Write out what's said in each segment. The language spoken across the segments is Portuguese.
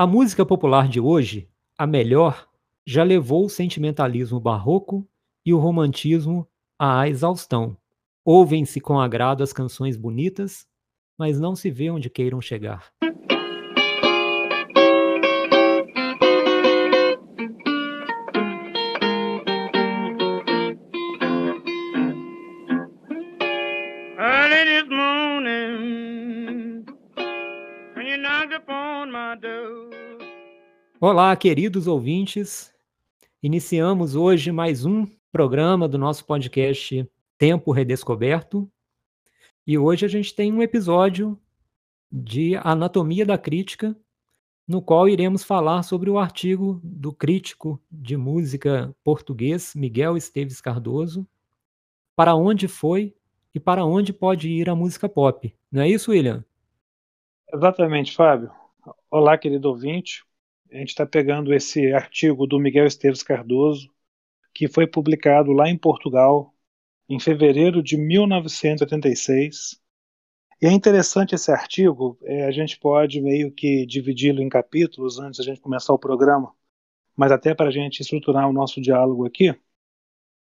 A música popular de hoje, a melhor, já levou o sentimentalismo barroco e o romantismo à exaustão. Ouvem-se com agrado as canções bonitas, mas não se vê onde queiram chegar. Olá, queridos ouvintes. Iniciamos hoje mais um programa do nosso podcast Tempo Redescoberto. E hoje a gente tem um episódio de Anatomia da Crítica, no qual iremos falar sobre o artigo do crítico de música português Miguel Esteves Cardoso, Para onde foi e para onde pode ir a música pop. Não é isso, William? Exatamente, Fábio. Olá, querido ouvinte. A gente está pegando esse artigo do Miguel Esteves Cardoso, que foi publicado lá em Portugal em fevereiro de 1986. E é interessante esse artigo, é, a gente pode meio que dividi-lo em capítulos antes da gente começar o programa, mas até para a gente estruturar o nosso diálogo aqui,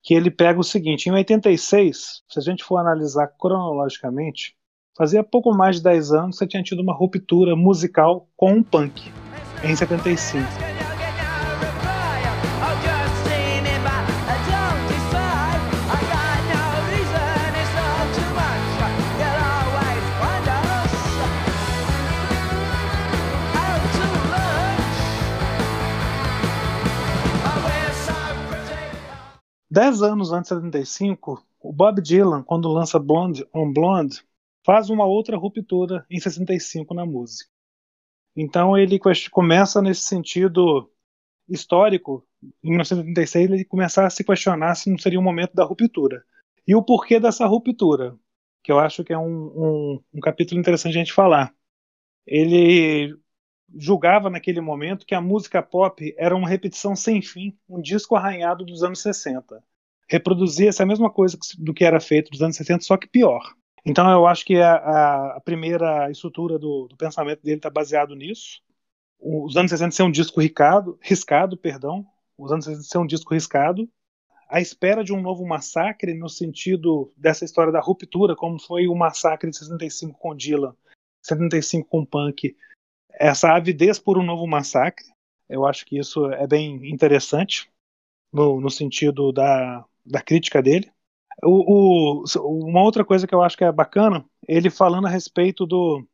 que ele pega o seguinte: em 86, se a gente for analisar cronologicamente, fazia pouco mais de 10 anos que você tinha tido uma ruptura musical com o punk, em 75. Dez anos antes de 75, o Bob Dylan, quando lança Blonde on Blonde, faz uma outra ruptura em 65 na música. Então ele começa nesse sentido histórico, em 1976, ele começar a se questionar se não seria o momento da ruptura. E o porquê dessa ruptura, que eu acho que é um, um, um capítulo interessante a gente falar. Ele julgava naquele momento que a música pop era uma repetição sem fim, um disco arranhado dos anos 60. Reproduzia essa mesma coisa do que era feito dos anos 60, só que pior. Então eu acho que a, a primeira estrutura do, do pensamento dele está baseado nisso. Os anos 60 ser um disco riscado, riscado, perdão. Os anos 60 ser um disco riscado. A espera de um novo massacre no sentido dessa história da ruptura, como foi o massacre de 65 com Dylan, 75 com Punk, essa avidez por um novo massacre. Eu acho que isso é bem interessante no, no sentido da, da crítica dele. O, o, uma outra coisa que eu acho que é bacana, ele falando a respeito do,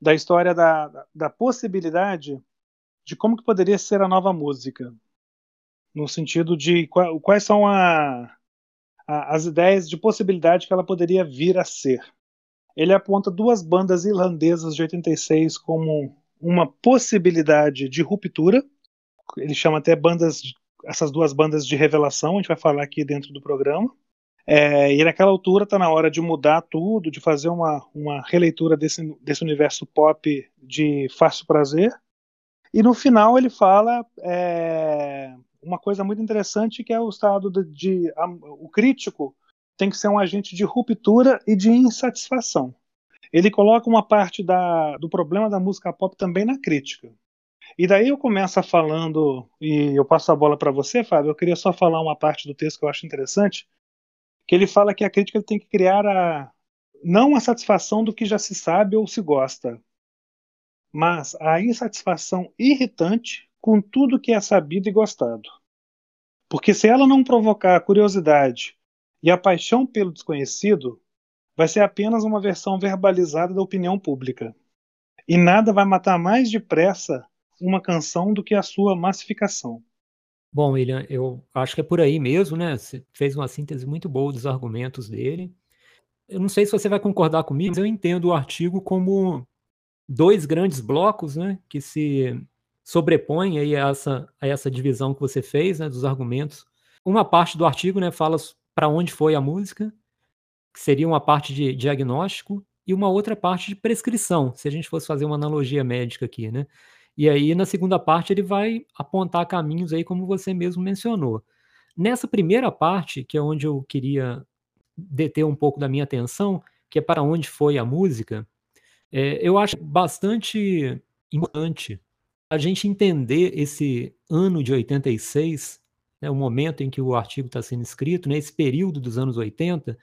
da história da, da possibilidade de como que poderia ser a nova música, no sentido de quais são a, a, as ideias de possibilidade que ela poderia vir a ser. Ele aponta duas bandas irlandesas de 86 como uma possibilidade de ruptura. Ele chama até bandas, essas duas bandas de revelação, a gente vai falar aqui dentro do programa. É, e naquela altura está na hora de mudar tudo, de fazer uma, uma releitura desse, desse universo pop de fácil prazer. E no final ele fala é, uma coisa muito interessante que é o estado de, de a, o crítico tem que ser um agente de ruptura e de insatisfação ele coloca uma parte da, do problema da música pop também na crítica. E daí eu começo falando, e eu passo a bola para você, Fábio, eu queria só falar uma parte do texto que eu acho interessante, que ele fala que a crítica tem que criar a, não a satisfação do que já se sabe ou se gosta, mas a insatisfação irritante com tudo que é sabido e gostado. Porque se ela não provocar a curiosidade e a paixão pelo desconhecido, vai ser apenas uma versão verbalizada da opinião pública. E nada vai matar mais depressa uma canção do que a sua massificação. Bom, William, eu acho que é por aí mesmo, né? Você fez uma síntese muito boa dos argumentos dele. Eu não sei se você vai concordar comigo, mas eu entendo o artigo como dois grandes blocos, né? Que se sobrepõem aí a essa, a essa divisão que você fez, né? Dos argumentos. Uma parte do artigo, né? Fala para onde foi a música que seria uma parte de diagnóstico e uma outra parte de prescrição, se a gente fosse fazer uma analogia médica aqui, né? E aí, na segunda parte, ele vai apontar caminhos aí, como você mesmo mencionou. Nessa primeira parte, que é onde eu queria deter um pouco da minha atenção, que é para onde foi a música, é, eu acho bastante importante a gente entender esse ano de 86, né, o momento em que o artigo está sendo escrito, né, esse período dos anos 80,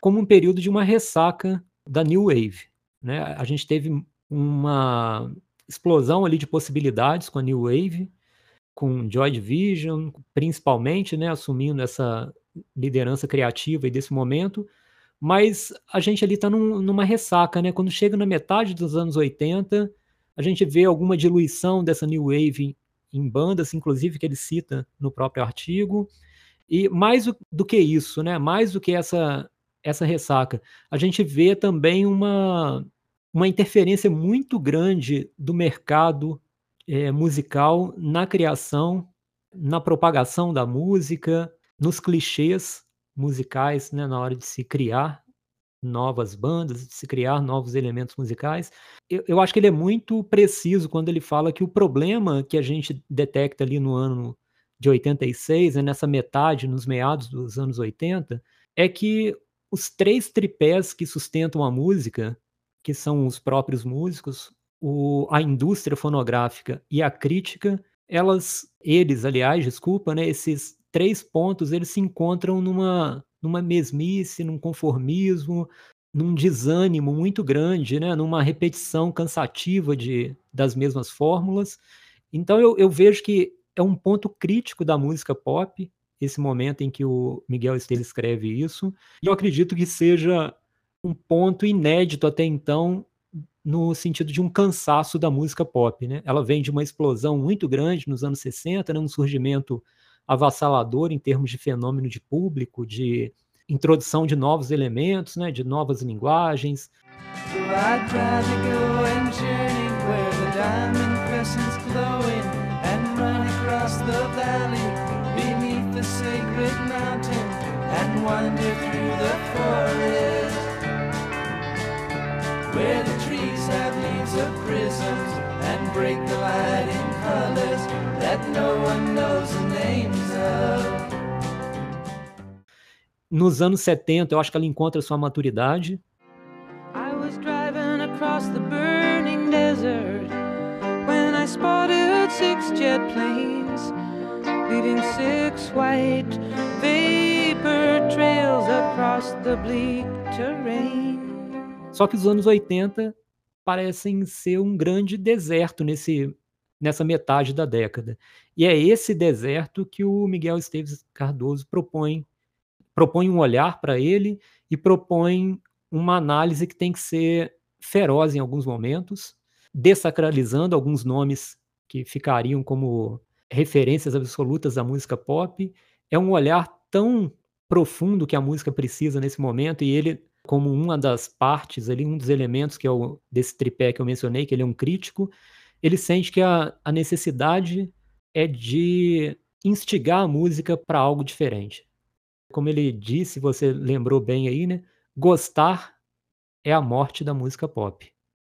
como um período de uma ressaca da New Wave. Né? A gente teve uma explosão ali de possibilidades com a New Wave, com Joy Division, principalmente, né, assumindo essa liderança criativa e desse momento, mas a gente ali está num, numa ressaca, né? Quando chega na metade dos anos 80, a gente vê alguma diluição dessa New Wave em bandas, inclusive que ele cita no próprio artigo, e mais do que isso, né? Mais do que essa essa ressaca, a gente vê também uma uma interferência muito grande do mercado é, musical na criação, na propagação da música, nos clichês musicais, né, na hora de se criar novas bandas, de se criar novos elementos musicais. Eu, eu, acho que ele é muito preciso quando ele fala que o problema que a gente detecta ali no ano de 86, né, nessa metade, nos meados dos anos 80, é que os três tripés que sustentam a música que são os próprios músicos, o, a indústria fonográfica e a crítica, elas, eles, aliás, desculpa, né, esses três pontos, eles se encontram numa, numa mesmice, num conformismo, num desânimo muito grande, né, numa repetição cansativa de, das mesmas fórmulas. Então eu, eu vejo que é um ponto crítico da música pop, esse momento em que o Miguel Esteves escreve isso, e eu acredito que seja um ponto inédito até então no sentido de um cansaço da música pop, né? Ela vem de uma explosão muito grande nos anos 60, né? um surgimento avassalador em termos de fenômeno de público, de introdução de novos elementos, né? De novas linguagens. and wander through the forest where the trees have leaves of prisms and break the light in colors that no one knows the names of. Nos anos 70, eu acho que ela encontra sua maturidade. I was driving across the burning desert when I spotted six jet planes leaving six white vapor trails across the bleak terrain. Só que os anos 80 parecem ser um grande deserto nesse, nessa metade da década. E é esse deserto que o Miguel Esteves Cardoso propõe. Propõe um olhar para ele e propõe uma análise que tem que ser feroz em alguns momentos, desacralizando alguns nomes que ficariam como referências absolutas da música pop. É um olhar tão profundo que a música precisa nesse momento e ele como uma das partes ali, um dos elementos que é o desse tripé que eu mencionei, que ele é um crítico, ele sente que a, a necessidade é de instigar a música para algo diferente. Como ele disse, você lembrou bem aí, né? Gostar é a morte da música pop.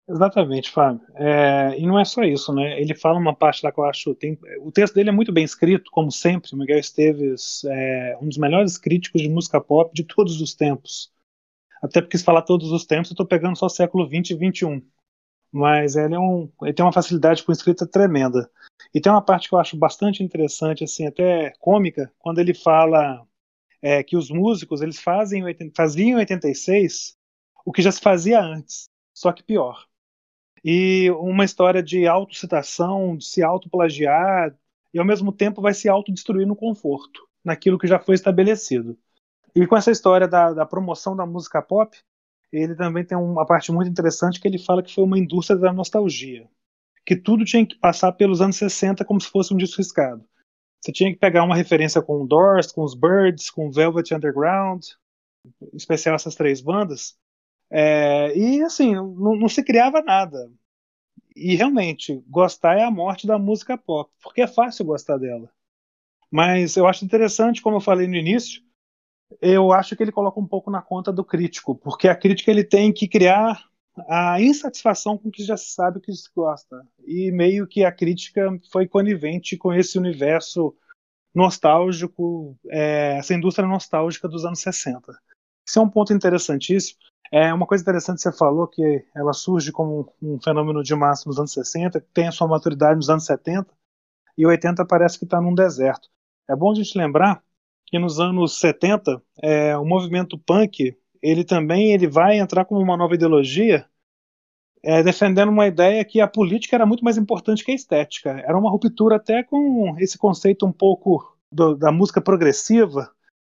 Exatamente, Fábio. É, e não é só isso, né? Ele fala uma parte lá que eu acho. Tem, o texto dele é muito bem escrito, como sempre. Miguel Esteves é um dos melhores críticos de música pop de todos os tempos. Até porque se falar todos os tempos, eu estou pegando só século 20 e 21. Mas ele, é um, ele tem uma facilidade com escrita tremenda. E tem uma parte que eu acho bastante interessante, assim, até cômica, quando ele fala é, que os músicos eles fazem, faziam em 86 o que já se fazia antes, só que pior. E uma história de autocitação, de se autoplagiar, e ao mesmo tempo vai se autodestruir no conforto, naquilo que já foi estabelecido. E com essa história da, da promoção da música pop, ele também tem uma parte muito interessante que ele fala que foi uma indústria da nostalgia. Que tudo tinha que passar pelos anos 60 como se fosse um disco riscado. Você tinha que pegar uma referência com Doors, com os Birds, com Velvet Underground, em especial essas três bandas. É, e assim, não, não se criava nada. E realmente, gostar é a morte da música pop, porque é fácil gostar dela. Mas eu acho interessante, como eu falei no início, eu acho que ele coloca um pouco na conta do crítico, porque a crítica ele tem que criar a insatisfação com o que já se sabe que se gosta. E meio que a crítica foi conivente com esse universo nostálgico, é, essa indústria nostálgica dos anos 60. Isso é um ponto interessantíssimo. É uma coisa interessante que você falou que ela surge como um fenômeno de massa nos anos 60, tem a sua maturidade nos anos 70 e 80 parece que está num deserto. É bom a gente lembrar que nos anos 70 é, o movimento punk ele também ele vai entrar como uma nova ideologia é, defendendo uma ideia que a política era muito mais importante que a estética. Era uma ruptura até com esse conceito um pouco do, da música progressiva,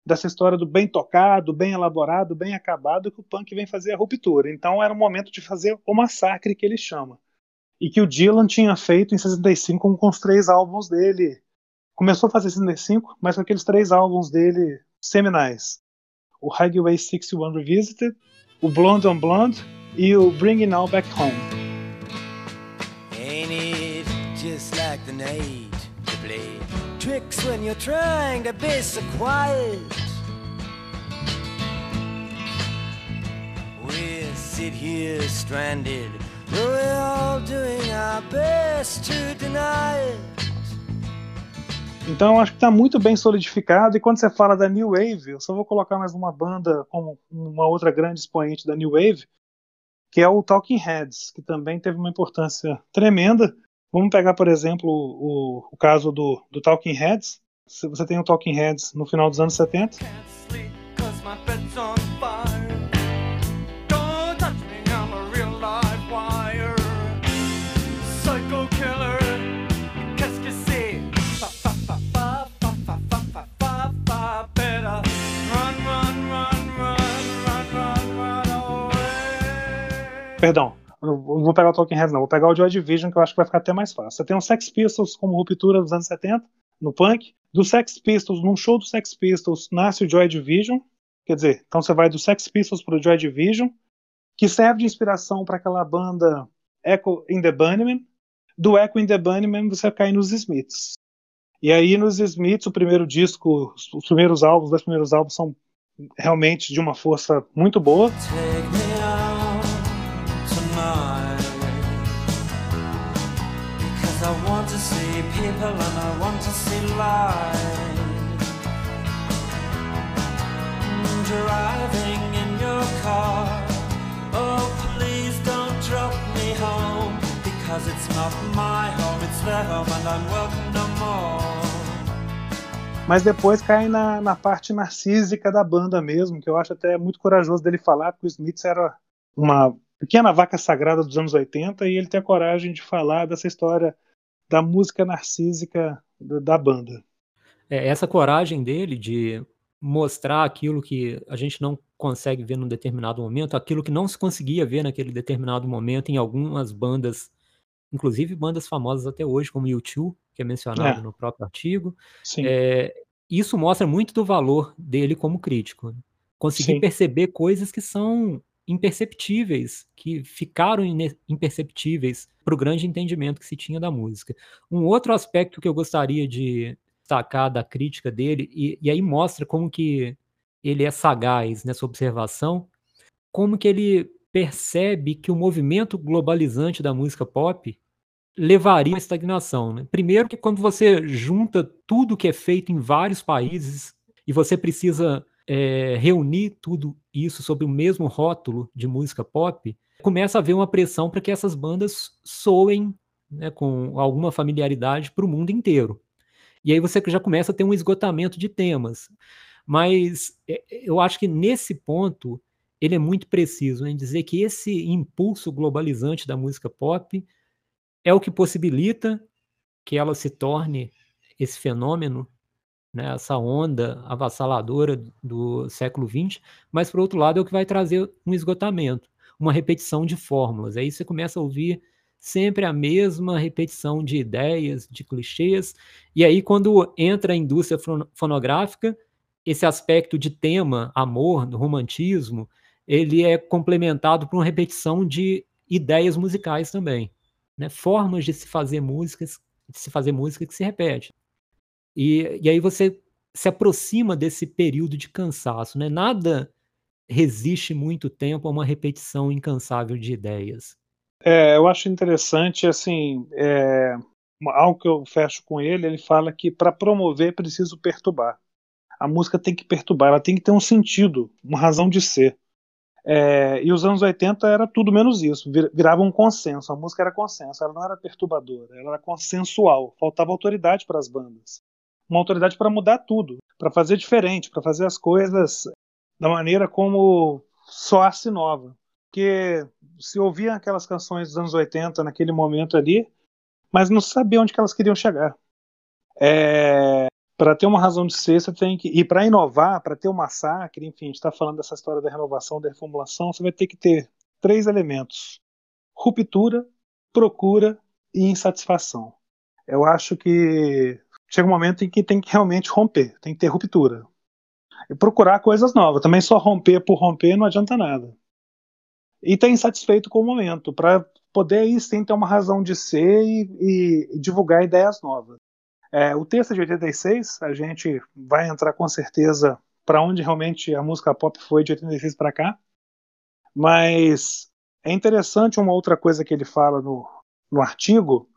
dessa história do bem tocado, bem elaborado, bem acabado, que o punk vem fazer a ruptura. Então era o momento de fazer o massacre que ele chama. E que o Dylan tinha feito em 65 com os três álbuns dele. Começou a fazer 65, mas com aqueles três álbuns dele seminais. O Highway 61 Revisited, o Blonde on Blonde e o Bringing Now Back Home. Ain't it just like the night to play tricks when you're trying to be so quiet? We sit here stranded, though we're all doing our best to deny it. Então acho que está muito bem solidificado. E quando você fala da New Wave, eu só vou colocar mais uma banda como uma outra grande expoente da New Wave, que é o Talking Heads, que também teve uma importância tremenda. Vamos pegar, por exemplo, o, o caso do, do Talking Heads. Você tem o Talking Heads no final dos anos 70. Perdão, não vou pegar o Talking Heads, não. Vou pegar o Joy Division, que eu acho que vai ficar até mais fácil. Você tem o Sex Pistols como ruptura dos anos 70, no punk. Do Sex Pistols, num show do Sex Pistols, nasce o Joy Division. Quer dizer, então você vai do Sex Pistols para o Joy Division, que serve de inspiração para aquela banda Echo in the Bunnymen. Do Echo in the Bunnymen, você cai nos Smiths. E aí, nos Smiths, o primeiro disco, os primeiros álbuns, os dois primeiros álbuns são realmente de uma força muito boa. I Mas depois cai na, na parte narcísica da banda mesmo, que eu acho até muito corajoso dele falar, porque o Smith era uma pequena vaca sagrada dos anos 80 e ele tem a coragem de falar dessa história da música narcísica da banda. É, essa coragem dele de mostrar aquilo que a gente não consegue ver num determinado momento, aquilo que não se conseguia ver naquele determinado momento em algumas bandas, inclusive bandas famosas até hoje, como U2, que é mencionado é. no próprio artigo. É, isso mostra muito do valor dele como crítico. Conseguir Sim. perceber coisas que são imperceptíveis, que ficaram imperceptíveis para o grande entendimento que se tinha da música. Um outro aspecto que eu gostaria de destacar da crítica dele, e, e aí mostra como que ele é sagaz nessa observação, como que ele percebe que o movimento globalizante da música pop levaria à estagnação. Né? Primeiro que quando você junta tudo que é feito em vários países e você precisa é, reunir tudo isso sob o mesmo rótulo de música pop, começa a haver uma pressão para que essas bandas soem né, com alguma familiaridade para o mundo inteiro. E aí você já começa a ter um esgotamento de temas. Mas é, eu acho que nesse ponto ele é muito preciso em dizer que esse impulso globalizante da música pop é o que possibilita que ela se torne esse fenômeno né, essa onda avassaladora do século XX, mas, por outro lado, é o que vai trazer um esgotamento, uma repetição de fórmulas. Aí você começa a ouvir sempre a mesma repetição de ideias, de clichês, e aí, quando entra a indústria fonográfica, esse aspecto de tema, amor, romantismo, ele é complementado por uma repetição de ideias musicais também, né? formas de se fazer músicas, de se fazer música que se repete. E, e aí você se aproxima desse período de cansaço, né? Nada resiste muito tempo a uma repetição incansável de ideias. É, eu acho interessante, assim, é, algo que eu fecho com ele, ele fala que para promover é preciso perturbar. A música tem que perturbar, ela tem que ter um sentido, uma razão de ser. É, e os anos 80 era tudo menos isso, virava um consenso, a música era consenso, ela não era perturbadora, ela era consensual, faltava autoridade para as bandas. Uma autoridade para mudar tudo, para fazer diferente, para fazer as coisas da maneira como soasse nova. Porque se ouvia aquelas canções dos anos 80 naquele momento ali, mas não sabia onde que elas queriam chegar. É, para ter uma razão de ser, você tem que. E para inovar, para ter um massacre, enfim, a gente está falando dessa história da renovação, da reformulação, você vai ter que ter três elementos: ruptura, procura e insatisfação. Eu acho que chega um momento em que tem que realmente romper, tem que ter ruptura. E procurar coisas novas. Também só romper por romper não adianta nada. E estar insatisfeito com o momento, para poder aí sim ter uma razão de ser e, e divulgar ideias novas. É, o texto de 86, a gente vai entrar com certeza para onde realmente a música pop foi de 86 para cá, mas é interessante uma outra coisa que ele fala no, no artigo,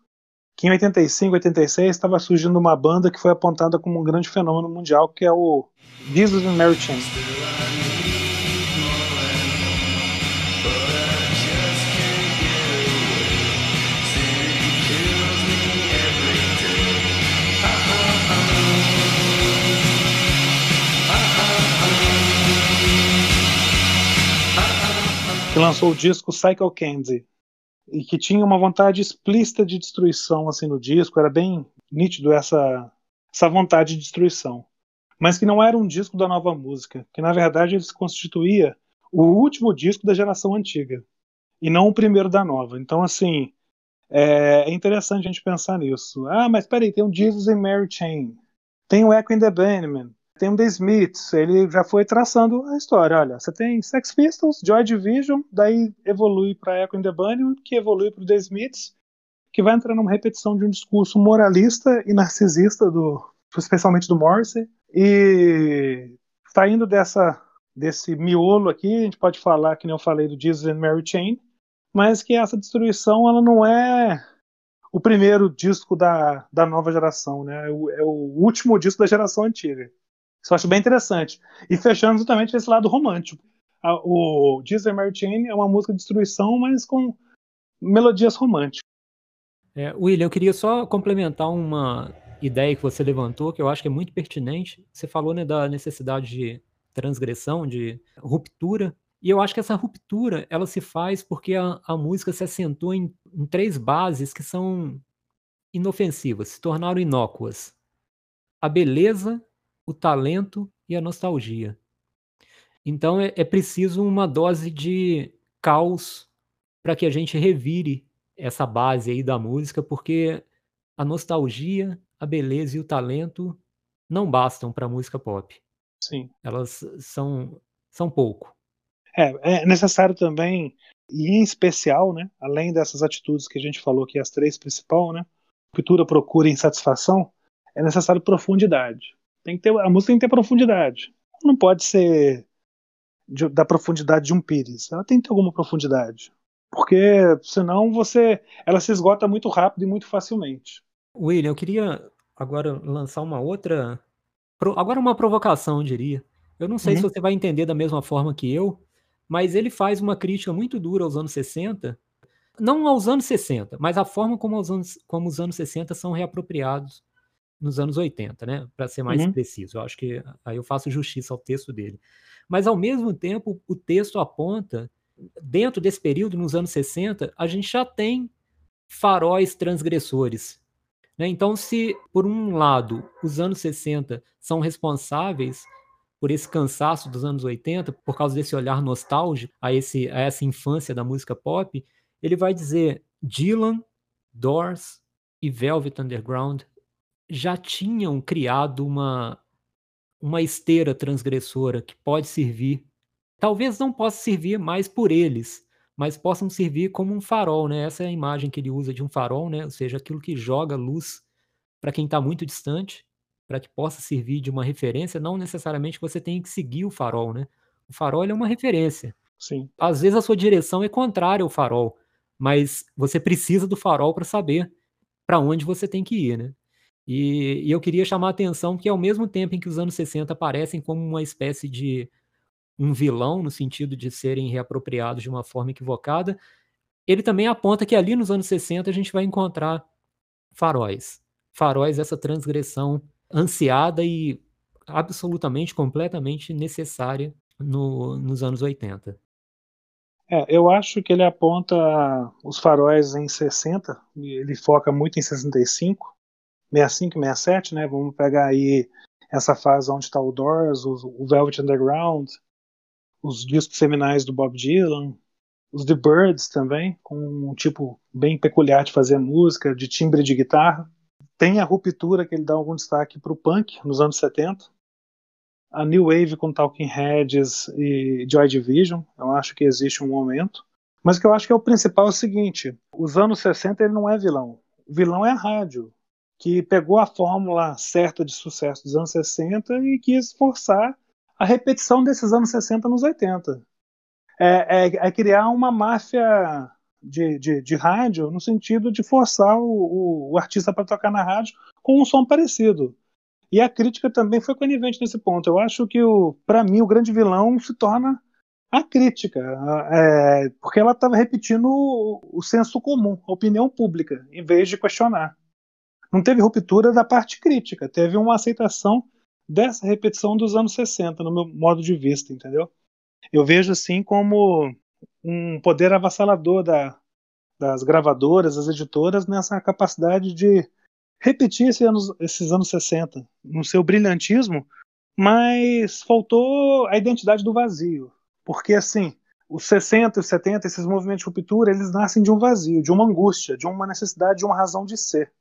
que em 85, 86 estava surgindo uma banda que foi apontada como um grande fenômeno mundial, que é o Jesus and Mary Chain. que lançou o disco Cycle Candy e que tinha uma vontade explícita de destruição assim no disco, era bem nítido essa essa vontade de destruição, mas que não era um disco da nova música, que na verdade ele se constituía o último disco da geração antiga. E não o primeiro da nova. Então assim é, é interessante a gente pensar nisso. Ah, mas peraí, tem um Jesus and Mary Chain, tem o Echo and the Bunnymen, tem um The Smiths, ele já foi traçando a história. Olha, você tem Sex Pistols, Joy Division, daí evolui para Echo and the Bunnymen, que evolui para The Smiths, que vai entrar numa repetição de um discurso moralista e narcisista do, especialmente do Morrissey, e saindo dessa desse miolo aqui, a gente pode falar que nem eu falei do Jesus and Mary Chain, mas que essa destruição ela não é o primeiro disco da, da nova geração, né? É o, é o último disco da geração antiga. Isso eu acho bem interessante. E fechando justamente esse lado romântico. O Mary Chain é uma música de destruição, mas com melodias românticas. É, William, eu queria só complementar uma ideia que você levantou, que eu acho que é muito pertinente. Você falou né, da necessidade de transgressão, de ruptura. E eu acho que essa ruptura ela se faz porque a, a música se assentou em, em três bases que são inofensivas, se tornaram inócuas: a beleza, o talento e a nostalgia. Então é, é preciso uma dose de caos para que a gente revire essa base aí da música, porque a nostalgia, a beleza e o talento não bastam para a música pop. Sim. Elas são, são pouco. É, é necessário também, e em especial, né, além dessas atitudes que a gente falou aqui, as três principais, né, cultura, procura e insatisfação, é necessário profundidade. Tem que ter, a música tem que ter profundidade. Não pode ser de, da profundidade de um pires. Ela tem que ter alguma profundidade. Porque senão você ela se esgota muito rápido e muito facilmente. William, eu queria agora lançar uma outra. Agora uma provocação, eu diria. Eu não sei uhum. se você vai entender da mesma forma que eu, mas ele faz uma crítica muito dura aos anos 60. Não aos anos 60, mas a forma como os anos, como os anos 60 são reapropriados nos anos 80, né? Para ser mais uhum. preciso. Eu acho que aí eu faço justiça ao texto dele. Mas, ao mesmo tempo, o texto aponta, dentro desse período, nos anos 60, a gente já tem faróis transgressores. Né? Então, se, por um lado, os anos 60 são responsáveis por esse cansaço dos anos 80, por causa desse olhar nostálgico a, esse, a essa infância da música pop, ele vai dizer Dylan, Doors e Velvet Underground já tinham criado uma, uma esteira transgressora que pode servir, talvez não possa servir mais por eles, mas possam servir como um farol, né? Essa é a imagem que ele usa de um farol, né? Ou seja, aquilo que joga luz para quem está muito distante, para que possa servir de uma referência, não necessariamente você tem que seguir o farol, né? O farol é uma referência. Sim. Às vezes a sua direção é contrária ao farol, mas você precisa do farol para saber para onde você tem que ir, né? E, e eu queria chamar a atenção que ao mesmo tempo em que os anos 60 aparecem como uma espécie de um vilão, no sentido de serem reapropriados de uma forma equivocada, ele também aponta que ali nos anos 60 a gente vai encontrar faróis. Faróis, essa transgressão ansiada e absolutamente, completamente necessária no, nos anos 80. É, eu acho que ele aponta os faróis em 60, ele foca muito em 65, 65 e 67, né? Vamos pegar aí essa fase onde está o Doors, o, o Velvet Underground, os discos seminais do Bob Dylan, os The Birds também, com um tipo bem peculiar de fazer música, de timbre de guitarra. Tem a ruptura que ele dá algum destaque para o punk nos anos 70. A New Wave com Talking Heads e Joy Division, eu acho que existe um momento. Mas o que eu acho que é o principal é o seguinte: os anos 60 ele não é vilão. O vilão é a rádio, que pegou a fórmula certa de sucesso dos anos 60 e quis forçar a repetição desses anos 60 nos 80. É, é, é criar uma máfia de, de, de, rádio no sentido de forçar o, o, o artista para tocar na rádio com um som parecido. E a crítica também foi conivente nesse ponto. Eu acho que, para mim, o grande vilão se torna a crítica, é, porque ela estava repetindo o, o senso comum, a opinião pública, em vez de questionar. Não teve ruptura da parte crítica, teve uma aceitação dessa repetição dos anos 60, no meu modo de vista, entendeu? Eu vejo assim como um poder avassalador da, das gravadoras, das editoras, nessa capacidade de repetir esse anos, esses anos 60 no seu brilhantismo, mas faltou a identidade do vazio. Porque, assim, os 60 e os 70, esses movimentos de ruptura, eles nascem de um vazio, de uma angústia, de uma necessidade, de uma razão de ser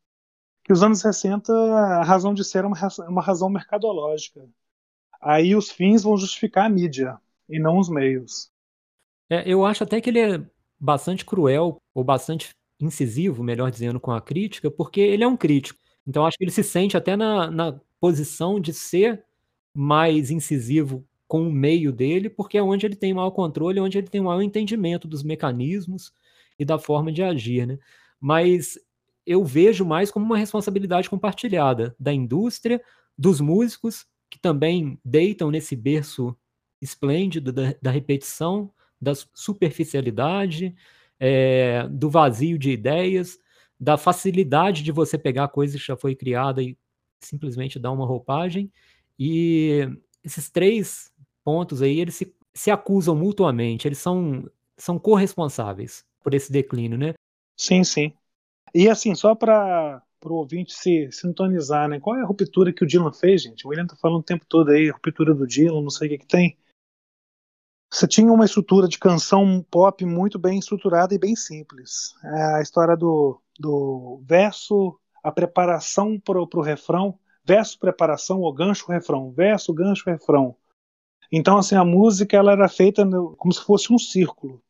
que os anos 60 a razão de ser é uma, uma razão mercadológica. Aí os fins vão justificar a mídia e não os meios. É, eu acho até que ele é bastante cruel ou bastante incisivo, melhor dizendo, com a crítica, porque ele é um crítico. Então acho que ele se sente até na, na posição de ser mais incisivo com o meio dele, porque é onde ele tem maior controle, onde ele tem maior entendimento dos mecanismos e da forma de agir, né? Mas eu vejo mais como uma responsabilidade compartilhada da indústria, dos músicos, que também deitam nesse berço esplêndido da, da repetição, da superficialidade, é, do vazio de ideias, da facilidade de você pegar coisa que já foi criada e simplesmente dar uma roupagem. E esses três pontos aí, eles se, se acusam mutuamente, eles são, são corresponsáveis por esse declínio, né? Sim, sim. E assim, só para o ouvinte se sintonizar, né? Qual é a ruptura que o Dylan fez, gente? O William tá falando o tempo todo aí, ruptura do Dylan, não sei o que, que tem. Você tinha uma estrutura de canção pop muito bem estruturada e bem simples. É a história do, do verso, a preparação para o refrão, verso, preparação, o gancho, refrão, verso, gancho, refrão. Então, assim, a música ela era feita no, como se fosse um círculo.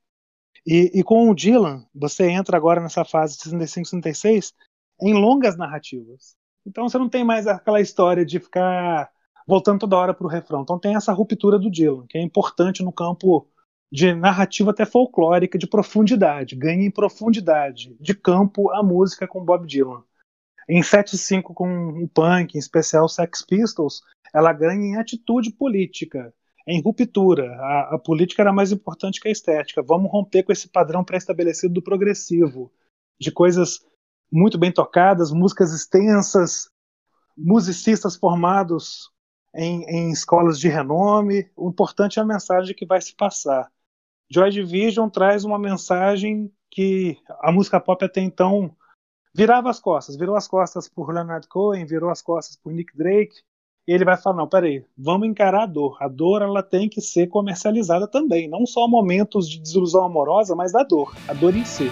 E, e, com o Dylan, você entra agora nessa fase de 65, 66 em longas narrativas. Então você não tem mais aquela história de ficar voltando toda hora para o refrão. Então tem essa ruptura do Dylan, que é importante no campo de narrativa até folclórica, de profundidade. Ganha em profundidade, de campo, a música com Bob Dylan. Em 75 com o punk, em especial Sex Pistols, ela ganha em atitude política em ruptura. A, a, política era mais importante que a estética. Vamos romper com esse padrão pré-estabelecido do progressivo, de coisas muito bem tocadas, músicas extensas, musicistas formados em, em escolas de renome. O importante é a mensagem que vai se passar. Joy Division traz uma mensagem que a música pop até então virava as costas, virou as costas por Leonard Cohen, virou as costas por Nick Drake, ele vai falar: não, peraí, vamos encarar a dor. A dor ela tem que ser comercializada também, não só momentos de desilusão amorosa, mas da dor, a dor em si.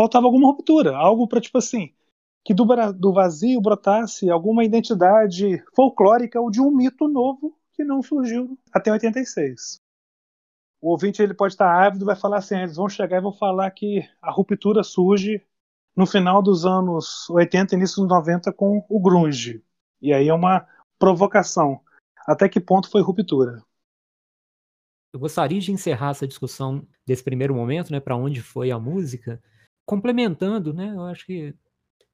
Faltava alguma ruptura, algo para tipo assim, que do, do vazio brotasse alguma identidade folclórica ou de um mito novo que não surgiu até 86. o ouvinte ele pode estar ávido, vai falar assim, eles vão chegar e vão falar que a ruptura surge no final dos anos 80 início dos 90 com o grunge. E aí é uma provocação. Até que ponto foi ruptura? Eu gostaria de encerrar essa discussão desse primeiro momento, né, para onde foi a música, complementando, né, eu acho que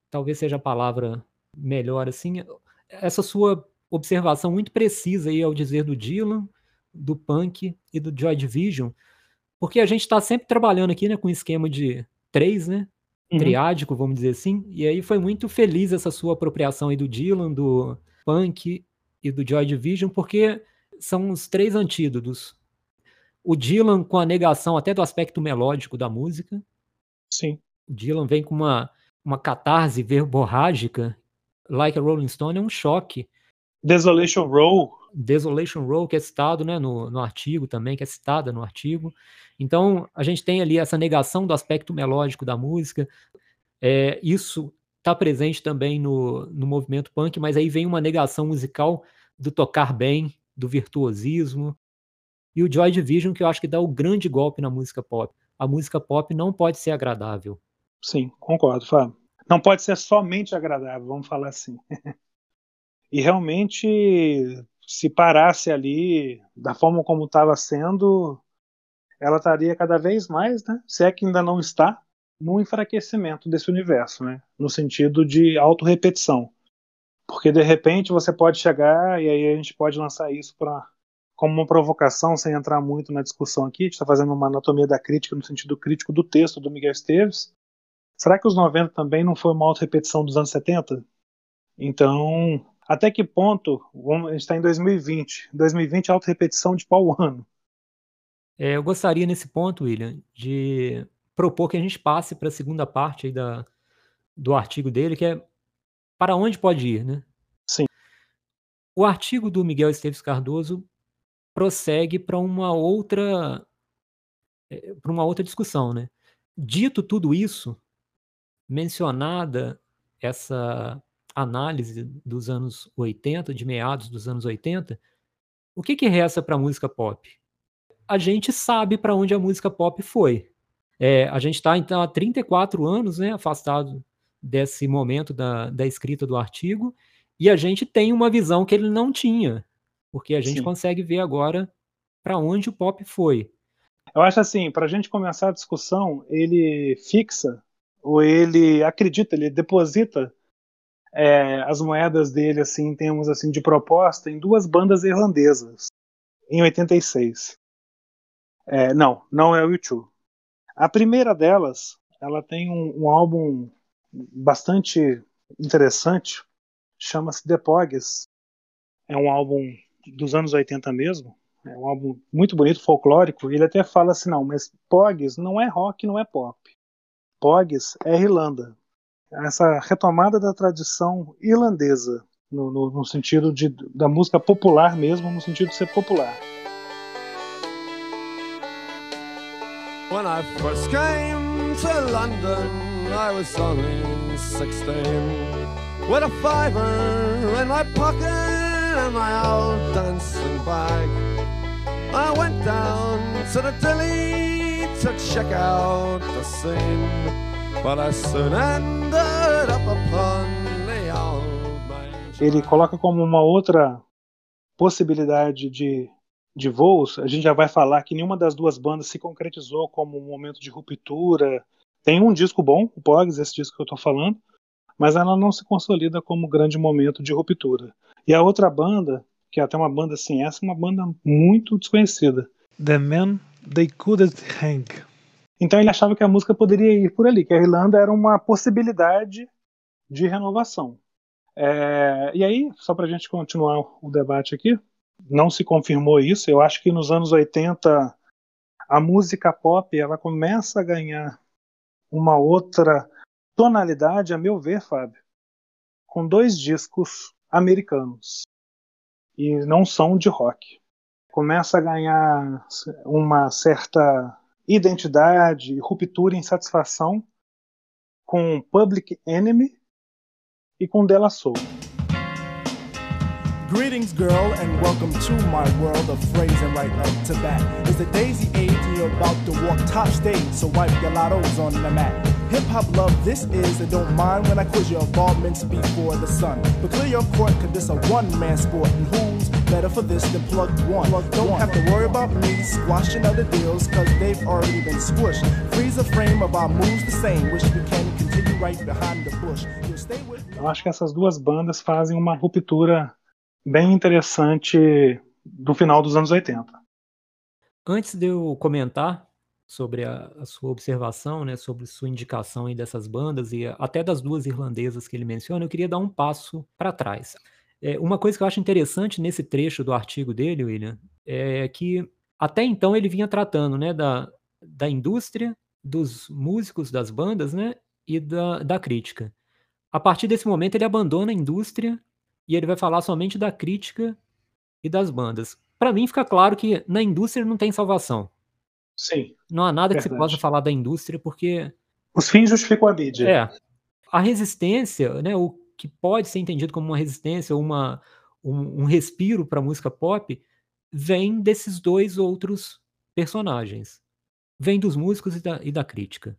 talvez seja a palavra melhor assim, essa sua observação muito precisa aí ao dizer do Dylan, do Punk e do Joy Division, porque a gente está sempre trabalhando aqui, né, com um esquema de três, né, uhum. triádico, vamos dizer assim, e aí foi muito feliz essa sua apropriação aí do Dylan, do Punk e do Joy Division, porque são os três antídotos o Dylan com a negação até do aspecto melódico da música. Sim. O Dylan vem com uma, uma catarse verborrágica, Like a Rolling Stone, é um choque. Desolation Row. Desolation Row, que é citado né, no, no artigo também, que é citada no artigo. Então, a gente tem ali essa negação do aspecto melódico da música. É, isso está presente também no, no movimento punk, mas aí vem uma negação musical do tocar bem, do virtuosismo, e o Joy Division, que eu acho que dá o grande golpe na música pop. A música pop não pode ser agradável. Sim, concordo, Fábio. Não pode ser somente agradável, vamos falar assim. e realmente, se parasse ali da forma como estava sendo, ela estaria cada vez mais, né? Se é que ainda não está, no enfraquecimento desse universo, né? No sentido de autorrepetição. Porque de repente você pode chegar e aí a gente pode lançar isso para como uma provocação, sem entrar muito na discussão aqui, a gente está fazendo uma anatomia da crítica no sentido crítico do texto do Miguel Esteves. Será que os 90 também não foi uma auto-repetição dos anos 70? Então, até que ponto, vamos, a gente está em 2020, 2020 é auto-repetição de qual ano? É, eu gostaria nesse ponto, William, de propor que a gente passe para a segunda parte da, do artigo dele, que é para onde pode ir, né? Sim. O artigo do Miguel Esteves Cardoso prossegue para uma outra eh, para uma outra discussão, né? Dito tudo isso, mencionada essa análise dos anos 80, de meados dos anos 80, o que que resta para a música pop? A gente sabe para onde a música pop foi. É, a gente está então há 34 anos, né, afastado desse momento da, da escrita do artigo, e a gente tem uma visão que ele não tinha porque a gente Sim. consegue ver agora para onde o pop foi. Eu acho assim, para a gente começar a discussão, ele fixa, ou ele acredita, ele deposita é, as moedas dele assim, em termos assim, de proposta em duas bandas irlandesas, em 86. É, não, não é o U2. A primeira delas, ela tem um, um álbum bastante interessante, chama-se The Pogues. É um álbum dos anos 80 mesmo. É um álbum muito bonito, folclórico. Ele até fala assim: não, mas Pogs não é rock, não é pop. Pogs é Irlanda. Essa retomada da tradição irlandesa, no, no, no sentido de, da música popular mesmo, no sentido de ser popular. When I first came to London, I was only 16. With a fiver in my pocket. my old dancing bag. I went down to the deli to check out the scene, but I soon ended up upon the old. Ele coloca como uma outra possibilidade de, de voos. A gente já vai falar que nenhuma das duas bandas se concretizou como um momento de ruptura. Tem um disco bom, o Pogs, esse disco que eu estou falando, mas ela não se consolida como grande momento de ruptura. E a outra banda, que é até uma banda assim, essa é uma banda muito desconhecida. The Men They Couldn't Hang. Então ele achava que a música poderia ir por ali, que a Irlanda era uma possibilidade de renovação. É, e aí, só para a gente continuar o debate aqui, não se confirmou isso. Eu acho que nos anos 80 a música pop ela começa a ganhar uma outra tonalidade, a meu ver, Fábio, com dois discos americanos e não são de rock. Começa a ganhar uma certa identidade, ruptura e insatisfação com Public Enemy e com Della Soul. Greetings, girl, and welcome to my world of phrasing right up to bat. It's the daisy age, and you're about to walk top stage, so wipe your lottos on the mat. Hip hop love, this is, and don't mind when I quiz your involvements before the sun. But clear your court, cause this a one man sport, and who's better for this than plug one? Don't one. have to worry about me squashing other deals, cause they've already been squished. Freeze the frame of our moves the same, wish we can continue right behind the bush. You'll stay with me. Eu acho que essas duas bandas fazem uma ruptura bem interessante do final dos anos 80. Antes de eu comentar sobre a, a, sua observação, né, sobre sua indicação aí dessas bandas e até das duas irlandesas que ele menciona, eu queria dar um passo para trás. É, uma coisa que eu acho interessante nesse trecho do artigo dele, William, é que até então ele vinha tratando né, da, da indústria, dos músicos das bandas né, e da, da crítica. A partir desse momento ele abandona a indústria e ele vai falar somente da crítica e das bandas. Para mim fica claro que na indústria não tem salvação. Sim. Não há nada verdade. que se possa falar da indústria porque os fins justificam a mídia. É. A resistência, né, o que pode ser entendido como uma resistência, uma um, um respiro para a música pop, vem desses dois outros personagens. Vem dos músicos e da, e da crítica.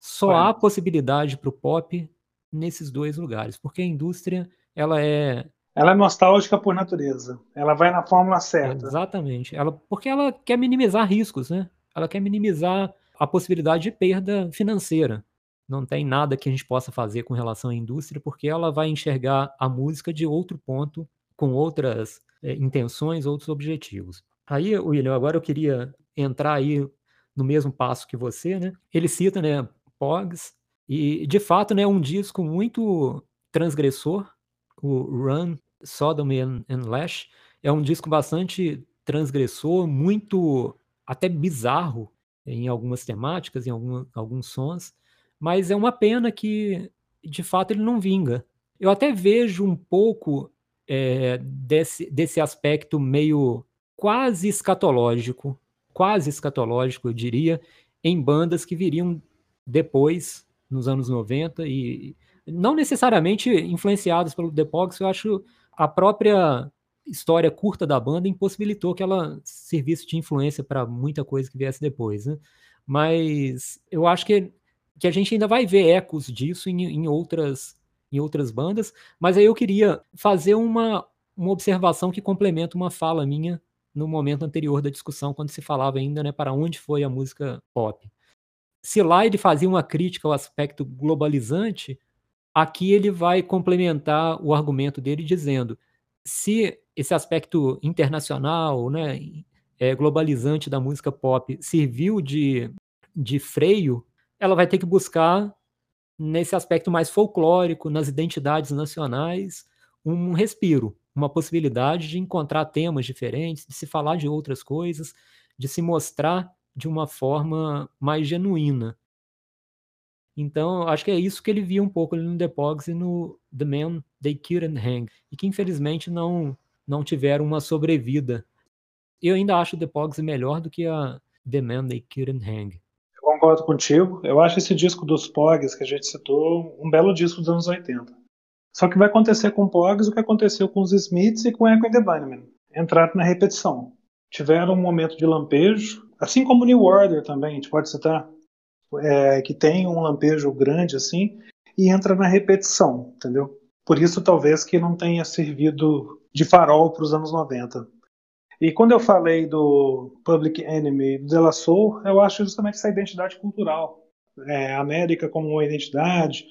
Só há possibilidade para o pop nesses dois lugares, porque a indústria ela é ela é nostálgica por natureza. Ela vai na fórmula certa. Exatamente. Ela, porque ela quer minimizar riscos, né? Ela quer minimizar a possibilidade de perda financeira. Não tem nada que a gente possa fazer com relação à indústria, porque ela vai enxergar a música de outro ponto, com outras é, intenções, outros objetivos. Aí, William, agora eu queria entrar aí no mesmo passo que você, né? Ele cita, né, Pogs, e de fato, né, um disco muito transgressor, o Run, Sodom and, and Lash, é um disco bastante transgressor, muito até bizarro em algumas temáticas, em alguma, alguns sons, mas é uma pena que, de fato, ele não vinga. Eu até vejo um pouco é, desse, desse aspecto meio quase escatológico, quase escatológico, eu diria, em bandas que viriam depois, nos anos 90, e não necessariamente influenciadas pelo The Pogues, eu acho a própria história curta da banda impossibilitou que ela servisse de influência para muita coisa que viesse depois, né? Mas eu acho que, que a gente ainda vai ver ecos disso em, em outras em outras bandas, mas aí eu queria fazer uma, uma observação que complementa uma fala minha no momento anterior da discussão, quando se falava ainda né, para onde foi a música pop. Se lá ele fazia uma crítica ao aspecto globalizante, Aqui ele vai complementar o argumento dele dizendo: se esse aspecto internacional, né, é, globalizante da música pop serviu de, de freio, ela vai ter que buscar nesse aspecto mais folclórico, nas identidades nacionais, um respiro, uma possibilidade de encontrar temas diferentes, de se falar de outras coisas, de se mostrar de uma forma mais genuína. Então, acho que é isso que ele via um pouco no The Pogs e no The Man They Couldn't Hang, e que infelizmente não, não tiveram uma sobrevida. Eu ainda acho The Pogs melhor do que a The Man They Couldn't Hang. Concordo contigo. Eu acho esse disco dos Pogs que a gente citou um belo disco dos anos 80. Só que vai acontecer com Pogs o que aconteceu com os Smiths e com Echo and the Bunnymen. Entraram na repetição. Tiveram um momento de lampejo, assim como New Order também, a gente pode citar é, que tem um lampejo grande assim e entra na repetição, entendeu? Por isso talvez que não tenha servido de farol para os anos 90. E quando eu falei do Public Enemy do De La Soul, eu acho justamente essa identidade cultural. É, a América como uma identidade,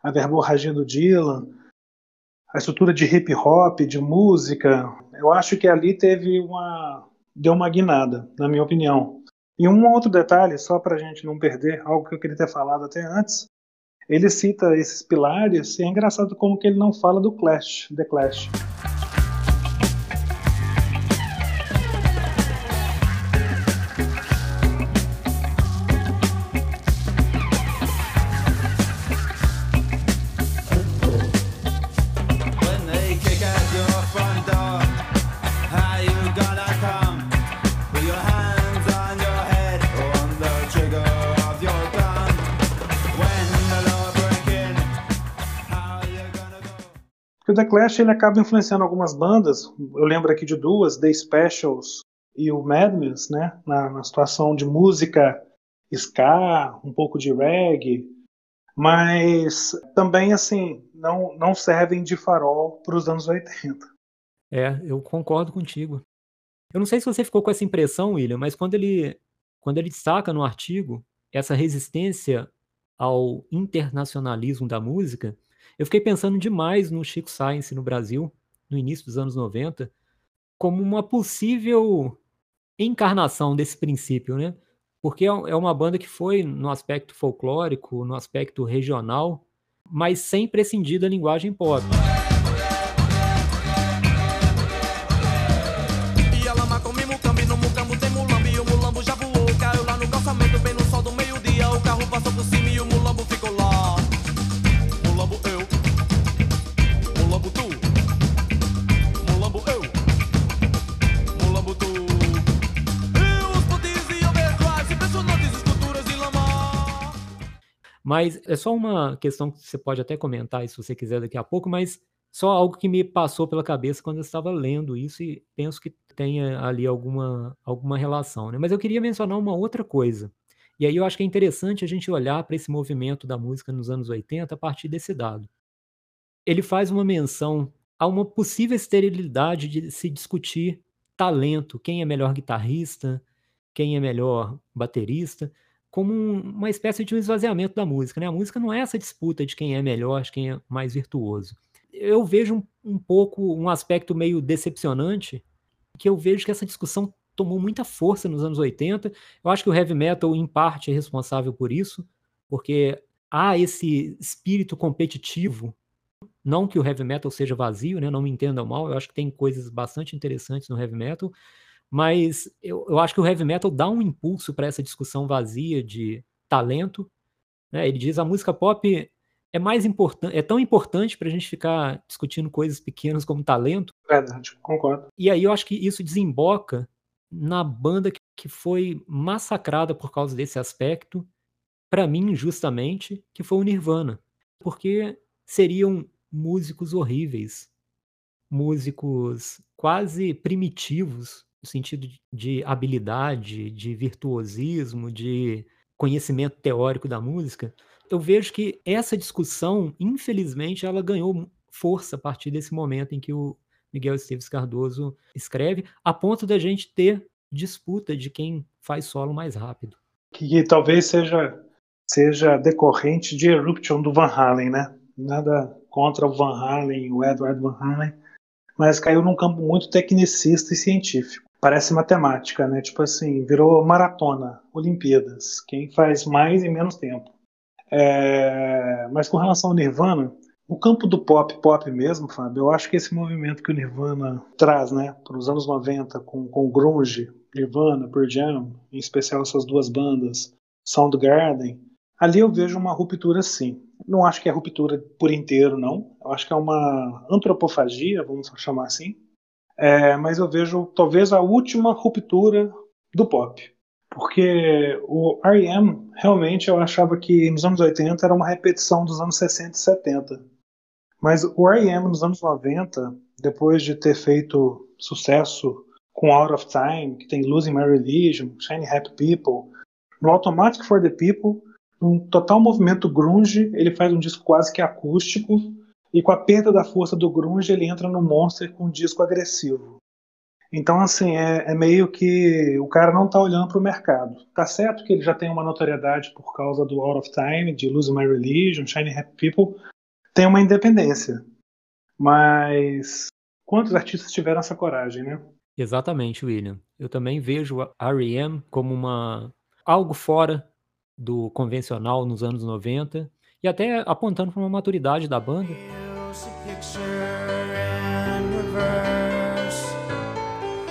a verborragia do Dylan, a estrutura de hip hop, de música, eu acho que ali teve uma deu uma guinada, na minha opinião. E um outro detalhe, só para a gente não perder, algo que eu queria ter falado até antes, ele cita esses pilares e é engraçado como que ele não fala do Clash, The Clash. The Clash ele acaba influenciando algumas bandas. Eu lembro aqui de duas, The Specials e o Madness, né? Na, na situação de música ska, um pouco de reggae, mas também assim não não servem de farol para os anos 80. É, eu concordo contigo. Eu não sei se você ficou com essa impressão, William, mas quando ele quando ele destaca no artigo essa resistência ao internacionalismo da música, eu fiquei pensando demais no Chico Science no Brasil, no início dos anos 90, como uma possível encarnação desse princípio, né? Porque é, é uma banda que foi no aspecto folclórico, no aspecto regional, mas sem prescindir da linguagem pop. Mas é só uma questão que você pode até comentar se você quiser daqui a pouco, mas só algo que me passou pela cabeça quando eu estava lendo isso e penso que tenha ali alguma, alguma relação. Né? Mas eu queria mencionar uma outra coisa. E aí eu acho que é interessante a gente olhar para esse movimento da música nos anos 80 a partir desse dado. Ele faz uma menção a uma possível esterilidade de se discutir talento, quem é melhor guitarrista, quem é melhor baterista, como um, uma espécie de um esvaziamento da música. Né? A música não é essa disputa de quem é melhor, de quem é mais virtuoso. Eu vejo um, um pouco um aspecto meio decepcionante, que eu vejo que essa discussão tomou muita força nos anos 80. Eu acho que o heavy metal, em parte, é responsável por isso, porque há esse espírito competitivo. Não que o heavy metal seja vazio, né? não me entendam mal, eu acho que tem coisas bastante interessantes no heavy metal, mas eu, eu acho que o heavy metal dá um impulso para essa discussão vazia de talento. Né? Ele diz a música pop é mais importante, é tão importante para a gente ficar discutindo coisas pequenas como talento. Verdade, concordo. E aí eu acho que isso desemboca na banda que, que foi massacrada por causa desse aspecto, para mim, justamente, que foi o Nirvana. Porque seriam músicos horríveis, músicos quase primitivos, no sentido de habilidade, de virtuosismo, de conhecimento teórico da música, eu vejo que essa discussão, infelizmente, ela ganhou força a partir desse momento em que o Miguel Esteves Cardoso escreve, a ponto da gente ter disputa de quem faz solo mais rápido. Que, que talvez seja seja decorrente de Eruption do Van Halen, né? Nada contra o Van Halen, o Edward Van Halen, mas caiu num campo muito tecnicista e científico parece matemática, né? Tipo assim, virou maratona, Olimpíadas. Quem faz mais em menos tempo. É... Mas com relação ao Nirvana, o campo do pop, pop mesmo, Fábio, eu acho que esse movimento que o Nirvana traz, né, para os anos 90, com, com grunge, Nirvana, Pearl Jam, em especial essas duas bandas, Soundgarden, ali eu vejo uma ruptura sim. Não acho que é ruptura por inteiro, não. Eu acho que é uma antropofagia, vamos chamar assim, é, mas eu vejo talvez a última ruptura do pop. Porque o R.E.M. realmente eu achava que nos anos 80 era uma repetição dos anos 60 e 70. Mas o R.E.M. nos anos 90, depois de ter feito sucesso com Out of Time, que tem Losing My Religion, Shiny Happy People, no Automatic for the People, um total movimento grunge, ele faz um disco quase que acústico, e com a perda da força do grunge, ele entra no Monster com um disco agressivo. Então, assim, é, é meio que o cara não tá olhando para o mercado. Tá certo que ele já tem uma notoriedade por causa do Out of Time, de Lose My Religion, Shiny Happy People, tem uma independência. Mas quantos artistas tiveram essa coragem, né? Exatamente, William. Eu também vejo a R.E.M. como uma algo fora do convencional nos anos 90 e até apontando para uma maturidade da banda.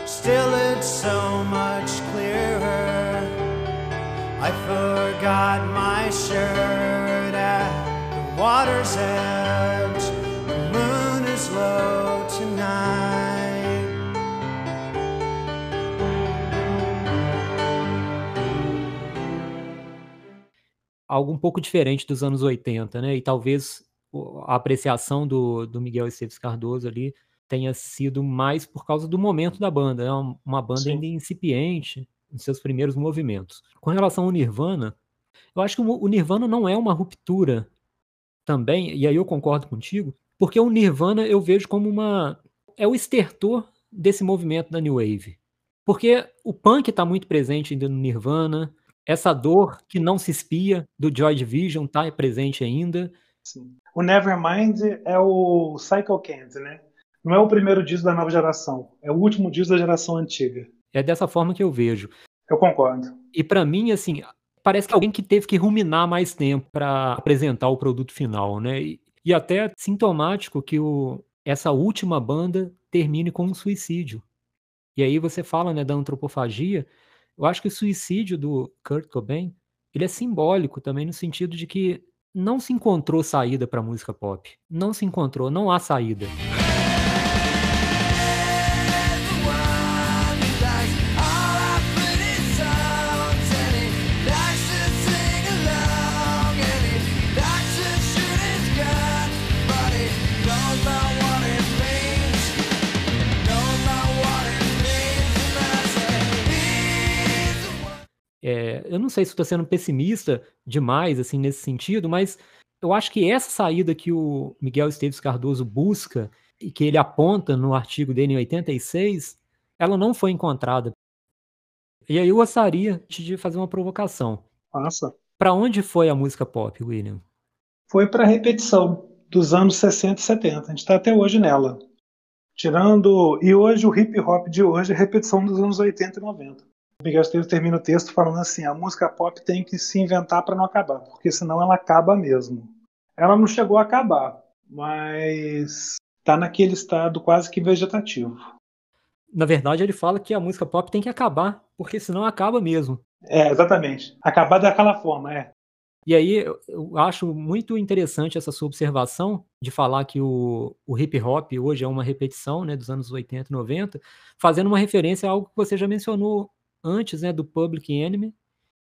Still it's so much clearer. I forgot my shirt at the water's edge. Algo um pouco diferente dos anos 80, né? E talvez a apreciação do, do Miguel Esteves Cardoso ali tenha sido mais por causa do momento da banda. É uma, uma banda Sim. ainda incipiente em seus primeiros movimentos. Com relação ao Nirvana, eu acho que o Nirvana não é uma ruptura também, e aí eu concordo contigo, porque o Nirvana eu vejo como uma. É o estertor desse movimento da New Wave. Porque o punk está muito presente ainda no Nirvana, essa dor que não se espia do Joy Division está presente ainda. Sim. O Nevermind é o Cycle Candy, né? Não é o primeiro disco da nova geração, é o último disco da geração antiga. É dessa forma que eu vejo. Eu concordo. E para mim, assim, parece que alguém que teve que ruminar mais tempo para apresentar o produto final, né? E, e até sintomático que o, essa última banda termine com um suicídio. E aí você fala, né, da antropofagia. Eu acho que o suicídio do Kurt Cobain, ele é simbólico também no sentido de que não se encontrou saída para música pop. Não se encontrou, não há saída. Eu não sei se estou sendo pessimista demais assim nesse sentido, mas eu acho que essa saída que o Miguel Esteves Cardoso busca e que ele aponta no artigo dele em 86, ela não foi encontrada. E aí eu gostaria de fazer uma provocação. Passa. Para onde foi a música pop, William? Foi para a repetição dos anos 60 e 70. A gente está até hoje nela. Tirando. E hoje o hip hop de hoje é repetição dos anos 80 e 90. Miguel Esteves termina o texto falando assim: a música pop tem que se inventar para não acabar, porque senão ela acaba mesmo. Ela não chegou a acabar, mas está naquele estado quase que vegetativo. Na verdade, ele fala que a música pop tem que acabar, porque senão acaba mesmo. É, exatamente. Acabar daquela forma, é. E aí eu acho muito interessante essa sua observação de falar que o, o hip hop hoje é uma repetição né, dos anos 80 e 90, fazendo uma referência a algo que você já mencionou antes né, do Public Enemy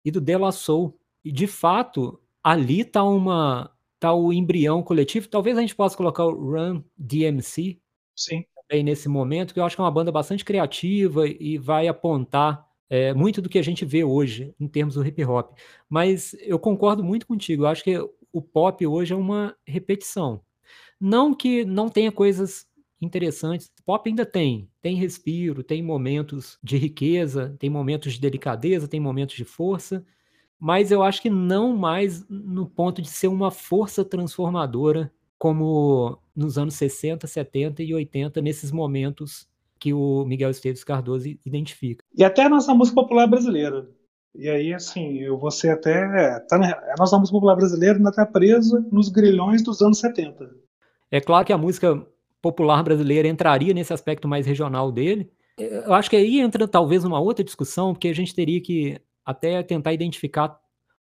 e do De La Soul. E de fato, ali está uma tá o embrião coletivo. Talvez a gente possa colocar o Run DMC Sim. aí nesse momento, que eu acho que é uma banda bastante criativa e vai apontar é, muito do que a gente vê hoje em termos do hip hop. Mas eu concordo muito contigo. Eu acho que o pop hoje é uma repetição. Não que não tenha coisas interessantes. Pop ainda tem, tem respiro, tem momentos de riqueza, tem momentos de delicadeza, tem momentos de força, mas eu acho que não mais no ponto de ser uma força transformadora como nos anos 60, 70 e 80, nesses momentos que o Miguel Esteves Cardoso identifica. E até a nossa música popular brasileira. E aí, assim, eu vou ser até. Tá, a nossa música popular brasileira ainda está presa nos grilhões dos anos 70. É claro que a música popular brasileira entraria nesse aspecto mais regional dele. Eu acho que aí entra talvez uma outra discussão, porque a gente teria que até tentar identificar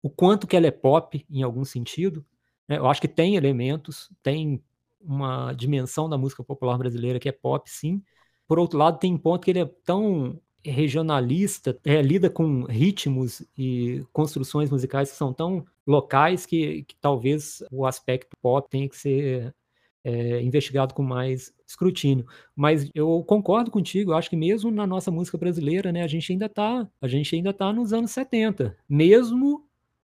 o quanto que ela é pop em algum sentido. Né? Eu acho que tem elementos, tem uma dimensão da música popular brasileira que é pop, sim. Por outro lado, tem um ponto que ele é tão regionalista, é, lida com ritmos e construções musicais que são tão locais que, que talvez o aspecto pop tenha que ser é, investigado com mais escrutínio. Mas eu concordo contigo, eu acho que mesmo na nossa música brasileira, né, a gente ainda está, a gente ainda tá nos anos 70, mesmo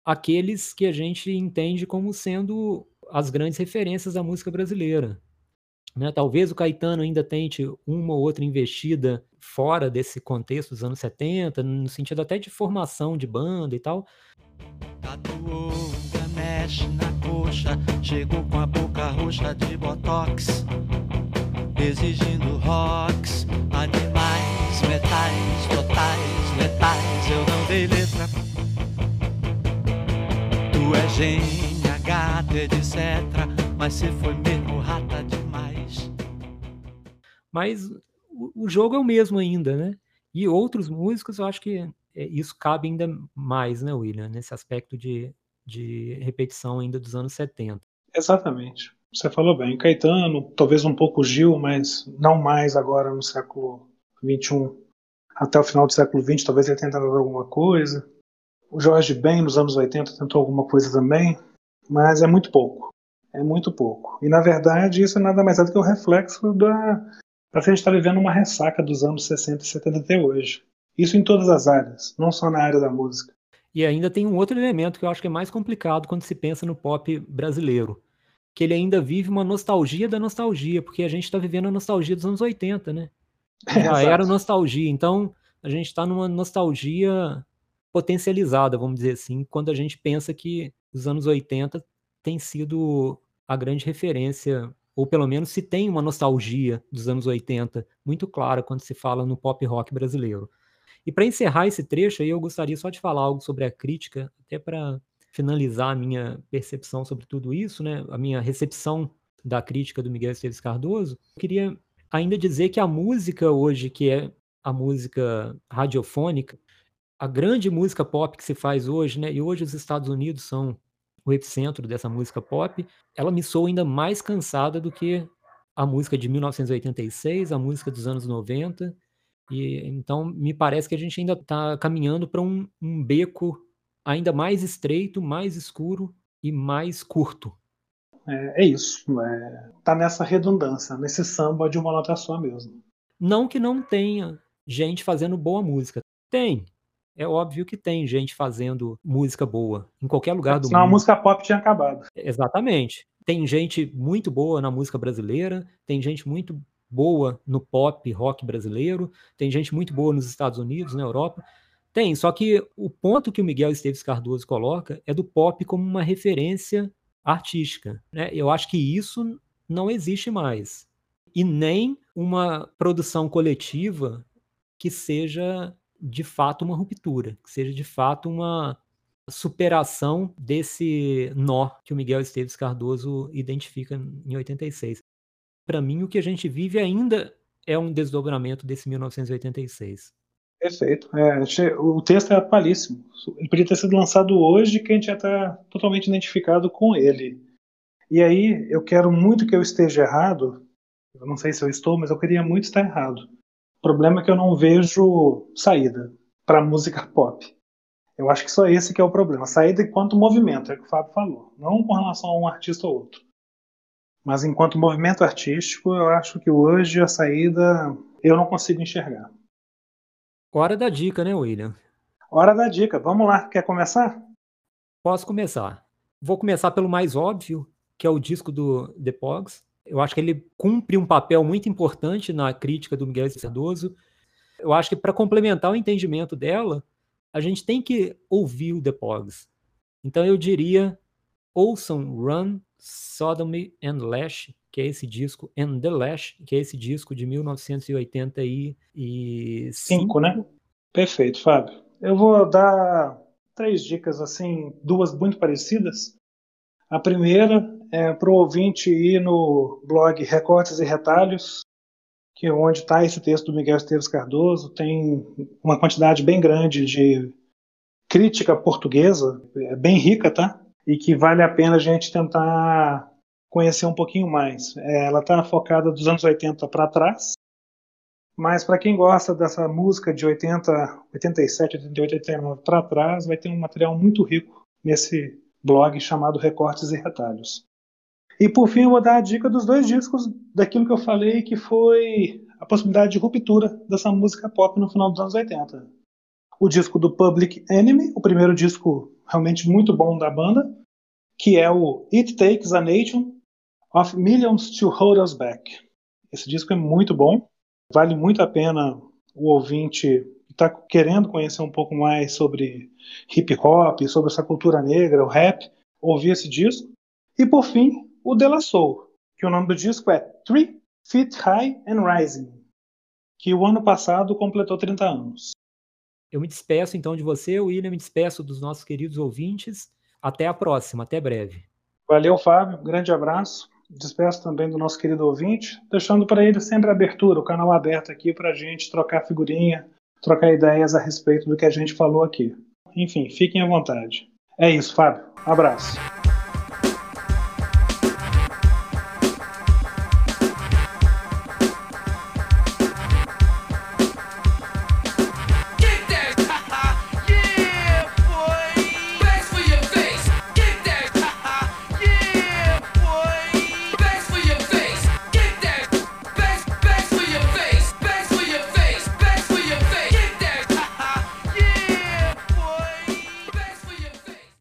aqueles que a gente entende como sendo as grandes referências da música brasileira. Né? Talvez o Caetano ainda tente uma ou outra investida fora desse contexto dos anos 70, no sentido até de formação de banda e tal. Tatuou mexe na coxa, chegou com a boca roxa de botox, exigindo rocks, animais, metais, totais, letais. Eu não dei letra. Tu é gênia, gata, etc. Mas se foi mesmo rata demais. Mas o jogo é o mesmo ainda, né? E outros músicos, eu acho que é, isso cabe ainda mais, né, William, nesse aspecto de de repetição ainda dos anos 70. Exatamente. Você falou bem. Caetano, talvez um pouco Gil, mas não mais agora no século XXI. Até o final do século XX, talvez ele tenha tentado alguma coisa. O Jorge Ben, nos anos 80, tentou alguma coisa também, mas é muito pouco. É muito pouco. E na verdade isso é nada mais é do que o reflexo da. Que a gente está vivendo uma ressaca dos anos 60 e 70 até hoje. Isso em todas as áreas, não só na área da música. E ainda tem um outro elemento que eu acho que é mais complicado quando se pensa no pop brasileiro, que ele ainda vive uma nostalgia da nostalgia, porque a gente está vivendo a nostalgia dos anos 80, né? Já era nostalgia, então a gente está numa nostalgia potencializada, vamos dizer assim, quando a gente pensa que os anos 80 tem sido a grande referência, ou pelo menos se tem uma nostalgia dos anos 80 muito clara quando se fala no pop rock brasileiro. E para encerrar esse trecho aí, eu gostaria só de falar algo sobre a crítica, até para finalizar a minha percepção sobre tudo isso, né? A minha recepção da crítica do Miguel Esteves Cardoso. Eu queria ainda dizer que a música hoje, que é a música radiofônica, a grande música pop que se faz hoje, né? E hoje os Estados Unidos são o epicentro dessa música pop, ela me soa ainda mais cansada do que a música de 1986, a música dos anos 90 e então me parece que a gente ainda está caminhando para um, um beco ainda mais estreito, mais escuro e mais curto. É, é isso. É, tá nessa redundância, nesse samba de uma nota só mesmo. Não que não tenha gente fazendo boa música. Tem. É óbvio que tem gente fazendo música boa em qualquer lugar do Senão mundo. a música pop tinha acabado. Exatamente. Tem gente muito boa na música brasileira, tem gente muito boa no pop rock brasileiro, tem gente muito boa nos Estados Unidos, na Europa. Tem, só que o ponto que o Miguel Esteves Cardoso coloca é do pop como uma referência artística. Né? Eu acho que isso não existe mais. E nem uma produção coletiva que seja de fato uma ruptura, que seja de fato uma superação desse nó que o Miguel Esteves Cardoso identifica em 86 para mim, o que a gente vive ainda é um desdobramento desse 1986. Perfeito. É, o texto é atualíssimo. Ele podia ter sido lançado hoje, que a gente já está totalmente identificado com ele. E aí, eu quero muito que eu esteja errado. Eu não sei se eu estou, mas eu queria muito estar errado. O problema é que eu não vejo saída para música pop. Eu acho que só esse que é o problema. Saída enquanto movimento, é o que o Fábio falou. Não com relação a um artista ou outro. Mas enquanto movimento artístico, eu acho que hoje a saída eu não consigo enxergar. Hora da dica, né, William? Hora da dica. Vamos lá. Quer começar? Posso começar. Vou começar pelo mais óbvio, que é o disco do The Pogs. Eu acho que ele cumpre um papel muito importante na crítica do Miguel Cardoso. Eu acho que para complementar o entendimento dela, a gente tem que ouvir o The Pogs. Então eu diria, ouçam Run Sodomy and Lash, que é esse disco, and the Lash, que é esse disco de 1985. Cinco, né? Perfeito, Fábio. Eu vou dar três dicas, assim, duas muito parecidas. A primeira é para o ouvinte ir no blog Recortes e Retalhos, que é onde está esse texto do Miguel Esteves Cardoso. Tem uma quantidade bem grande de crítica portuguesa, é bem rica, tá? E que vale a pena a gente tentar conhecer um pouquinho mais. É, ela está focada dos anos 80 para trás, mas para quem gosta dessa música de 80, 87, 88, 89 para trás, vai ter um material muito rico nesse blog chamado Recortes e Retalhos. E por fim, eu vou dar a dica dos dois discos daquilo que eu falei, que foi a possibilidade de ruptura dessa música pop no final dos anos 80. O disco do Public Enemy, o primeiro disco realmente muito bom da banda, que é o It Takes a Nation of Millions to Hold Us Back. Esse disco é muito bom, vale muito a pena o ouvinte que está querendo conhecer um pouco mais sobre hip hop, sobre essa cultura negra, o rap, ouvir esse disco. E por fim, o De La Soul, que o nome do disco é Three Feet High and Rising, que o ano passado completou 30 anos. Eu me despeço então de você, William, me despeço dos nossos queridos ouvintes. Até a próxima, até breve. Valeu, Fábio. Grande abraço. Despeço também do nosso querido ouvinte, deixando para ele sempre a abertura, o canal aberto aqui para a gente trocar figurinha, trocar ideias a respeito do que a gente falou aqui. Enfim, fiquem à vontade. É isso, Fábio. Abraço.